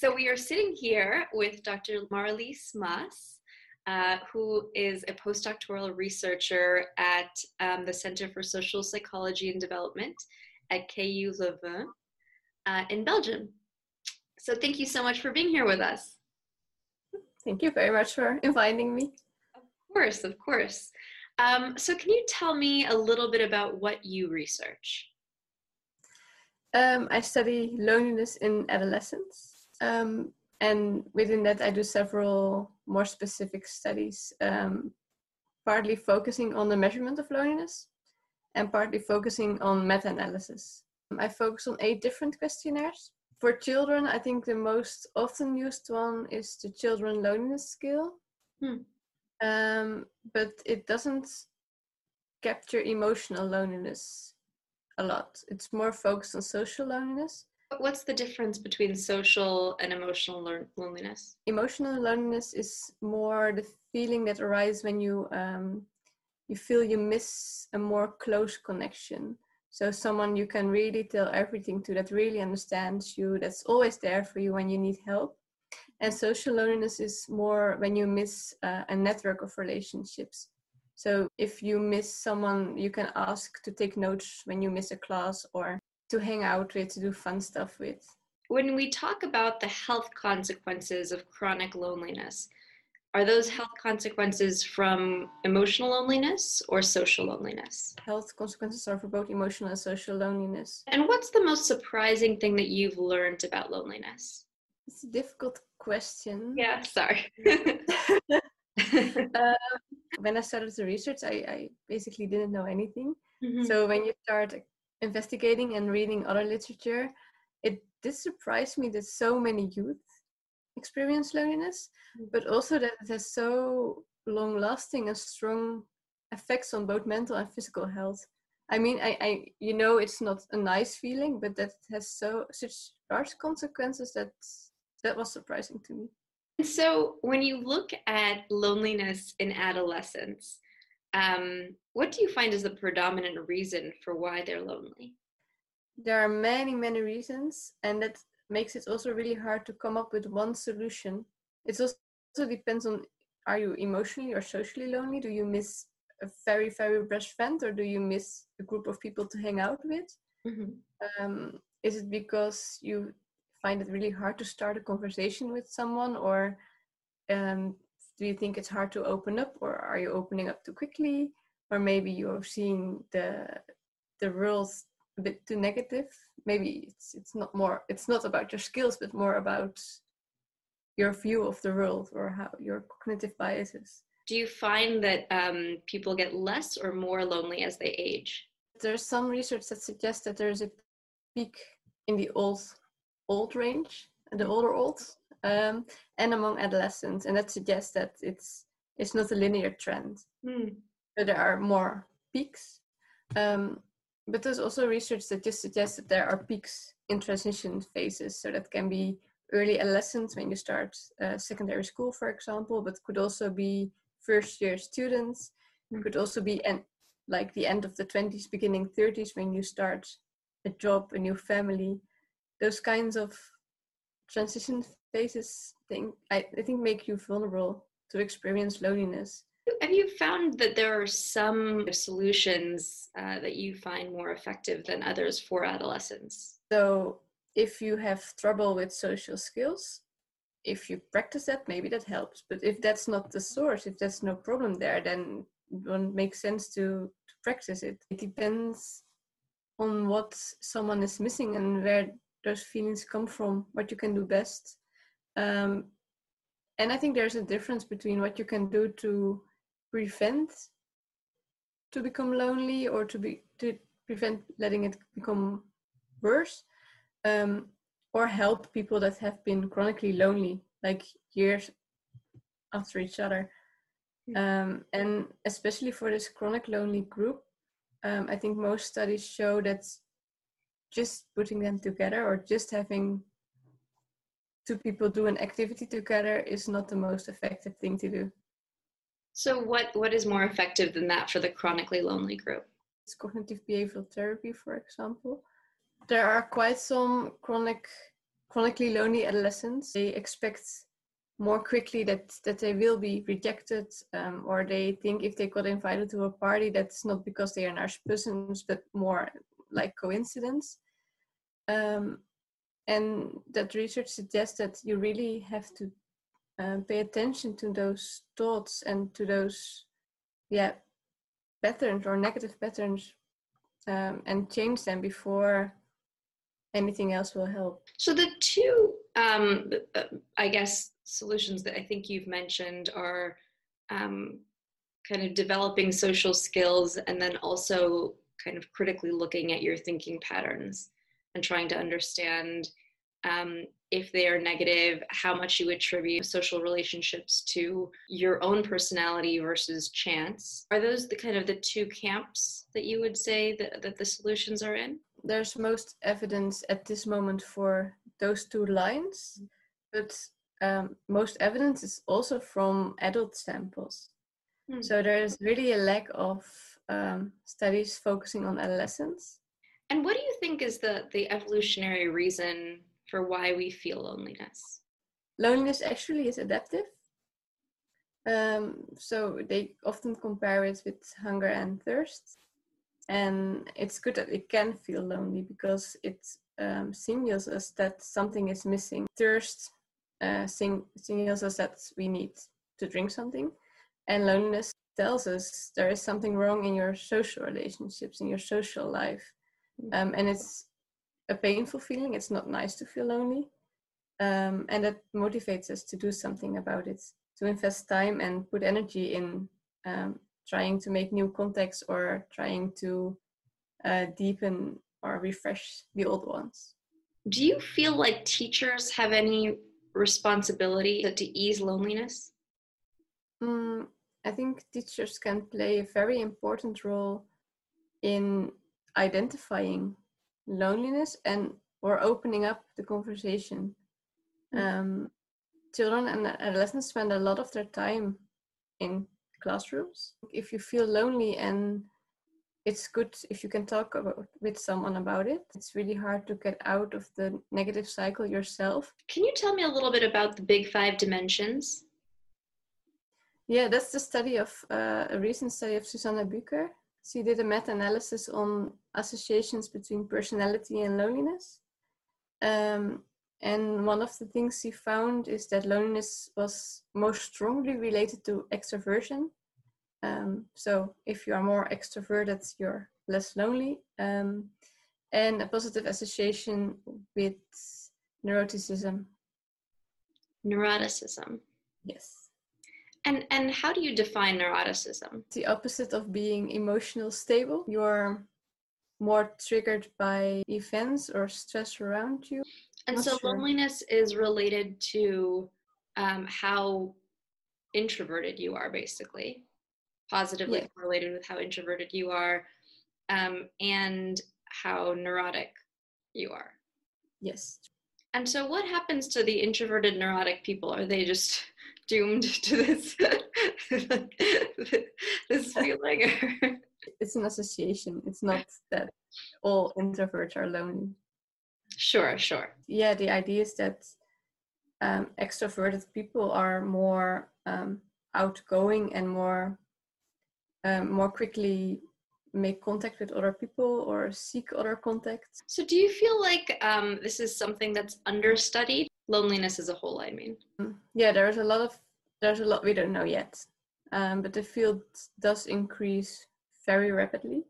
So we are sitting here with Dr. Marlies Maes, uh, who is a postdoctoral researcher at um, the Center for Social Psychology and Development at KU Leuven uh, in Belgium. So thank you so much for being here with us. Thank you very much for inviting me. Of course, of course. Um, so can you tell me a little bit about what you research? Um, I study loneliness in adolescents. Um, and within that, I do several more specific studies, um, partly focusing on the measurement of loneliness and partly focusing on meta analysis. I focus on eight different questionnaires. For children, I think the most often used one is the Children Loneliness Scale. Hmm. Um, but it doesn't capture emotional loneliness a lot. It's more focused on social loneliness. What's the difference between social and emotional loneliness? Emotional loneliness is more the feeling that arises when you um, you feel you miss a more close connection. So someone you can really tell everything to that really understands you, that's always there for you when you need help. And social loneliness is more when you miss uh, a network of relationships. So if you miss someone, you can ask to take notes when you miss a class or to hang out with, to do fun stuff with. When we talk about the health consequences of chronic loneliness, are those health consequences from emotional loneliness or social loneliness? Health consequences are for both emotional and social loneliness. And what's the most surprising thing that you've learned about loneliness? It's a difficult question. Yeah, sorry. uh, when I started the research, I, I basically didn't know anything. Mm-hmm. So when you start investigating and reading other literature, it did surprise me that so many youth experience loneliness, mm. but also that it has so long lasting and strong effects on both mental and physical health. I mean, I, I you know it's not a nice feeling, but that has so such large consequences that that was surprising to me. So when you look at loneliness in adolescence, um, what do you find is the predominant reason for why they're lonely? There are many, many reasons, and that makes it also really hard to come up with one solution. It also depends on are you emotionally or socially lonely? Do you miss a very, very best friend, or do you miss a group of people to hang out with? Mm-hmm. Um, is it because you find it really hard to start a conversation with someone, or um, do you think it's hard to open up or are you opening up too quickly? Or maybe you're seeing the the rules a bit too negative? Maybe it's it's not more it's not about your skills but more about your view of the world or how your cognitive biases. Do you find that um, people get less or more lonely as they age? There's some research that suggests that there's a peak in the old old range the older olds um, and among adolescents, and that suggests that it's it's not a linear trend. Mm. So there are more peaks, um, but there's also research that just suggests that there are peaks in transition phases. So that can be early adolescence when you start uh, secondary school, for example, but could also be first year students. Mm. Could also be en- like the end of the 20s, beginning 30s when you start a job, a new family. Those kinds of transition phases think I, I think make you vulnerable to experience loneliness. Have you found that there are some solutions uh, that you find more effective than others for adolescents? So, if you have trouble with social skills, if you practice that, maybe that helps. But if that's not the source, if there's no problem there, then it won't make sense to, to practice it. It depends on what someone is missing and where those feelings come from, what you can do best. Um, and I think there's a difference between what you can do to prevent to become lonely or to be to prevent letting it become worse um, or help people that have been chronically lonely like years after each other um, and especially for this chronic lonely group um, i think most studies show that just putting them together or just having two people do an activity together is not the most effective thing to do. So what what is more effective than that for the chronically lonely group? It's cognitive behavioral therapy, for example. There are quite some chronic chronically lonely adolescents, they expect more quickly that that they will be rejected um, or they think if they got invited to a party that's not because they are nice persons, but more like coincidence. Um, and that research suggests that you really have to uh, pay attention to those thoughts and to those yeah patterns or negative patterns um, and change them before anything else will help. So the two um, uh, i guess solutions that I think you've mentioned are um, kind of developing social skills and then also kind of critically looking at your thinking patterns and trying to understand um, if they are negative, how much you attribute social relationships to your own personality versus chance. Are those the kind of the two camps that you would say that, that the solutions are in? There's most evidence at this moment for those two lines, but um, most evidence is also from adult samples. Mm. So there is really a lack of um, studies focusing on adolescents. And what do you think is the, the evolutionary reason for why we feel loneliness? Loneliness actually is adaptive. Um, so they often compare it with hunger and thirst. And it's good that we can feel lonely because it um, signals us that something is missing. Thirst uh, sing, signals us that we need to drink something. And loneliness tells us there is something wrong in your social relationships, in your social life. Mm. Um, and it's a painful feeling. It's not nice to feel lonely. Um, and that motivates us to do something about it, to invest time and put energy in um, trying to make new contacts or trying to uh, deepen or refresh the old ones. Do you feel like teachers have any responsibility to ease loneliness? Mm, I think teachers can play a very important role in identifying loneliness and or opening up the conversation. Mm. Um, children and adolescents spend a lot of their time in classrooms. If you feel lonely and it's good if you can talk about, with someone about it. It's really hard to get out of the negative cycle yourself. Can you tell me a little bit about the big five dimensions? Yeah, that's the study of uh, a recent study of Susanna Buecker. She did a meta analysis on associations between personality and loneliness. Um, and one of the things she found is that loneliness was most strongly related to extroversion um, so if you are more extroverted, you're less lonely. Um, and a positive association with neuroticism. Neuroticism. Yes. And and how do you define neuroticism? The opposite of being emotional stable. You're more triggered by events or stress around you. And Not so sure. loneliness is related to um, how introverted you are, basically positively yeah. correlated with how introverted you are um, and how neurotic you are. Yes. And so, what happens to the introverted neurotic people? Are they just doomed to this this feeling? it's an association. It's not that all introverts are lonely. Sure, sure. Yeah, the idea is that um, extroverted people are more um, outgoing and more um, more quickly make contact with other people or seek other contacts. So, do you feel like um, this is something that's understudied? Loneliness as a whole, I mean. Mm, yeah, there's a lot of there's a lot we don't know yet, um, but the field does increase very rapidly,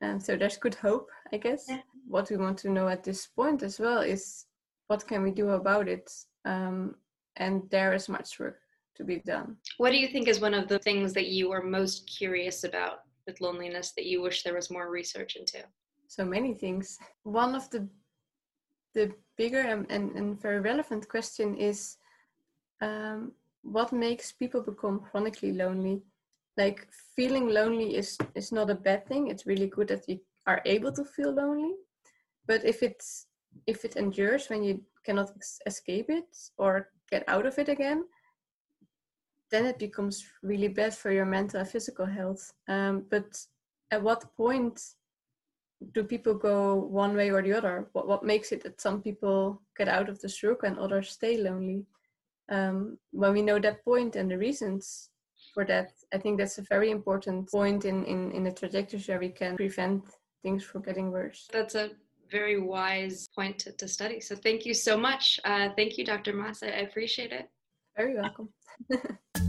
and so there's good hope, I guess. Yeah. What we want to know at this point as well is what can we do about it, um, and there is much work to be done. What do you think is one of the things that you are most curious about with loneliness that you wish there was more research into? So many things. One of the the bigger and, and, and very relevant question is um, what makes people become chronically lonely? Like feeling lonely is is not a bad thing. It's really good that you are able to feel lonely. But if it's if it endures when you cannot escape it or get out of it again, then it becomes really bad for your mental and physical health. Um, but at what point do people go one way or the other? What what makes it that some people get out of the circle and others stay lonely? Um, when we know that point and the reasons for that, I think that's a very important point in in in the trajectory where we can prevent things from getting worse. That's a very wise point to, to study. So thank you so much. Uh, thank you, Dr. Maes. I appreciate it. Very welcome.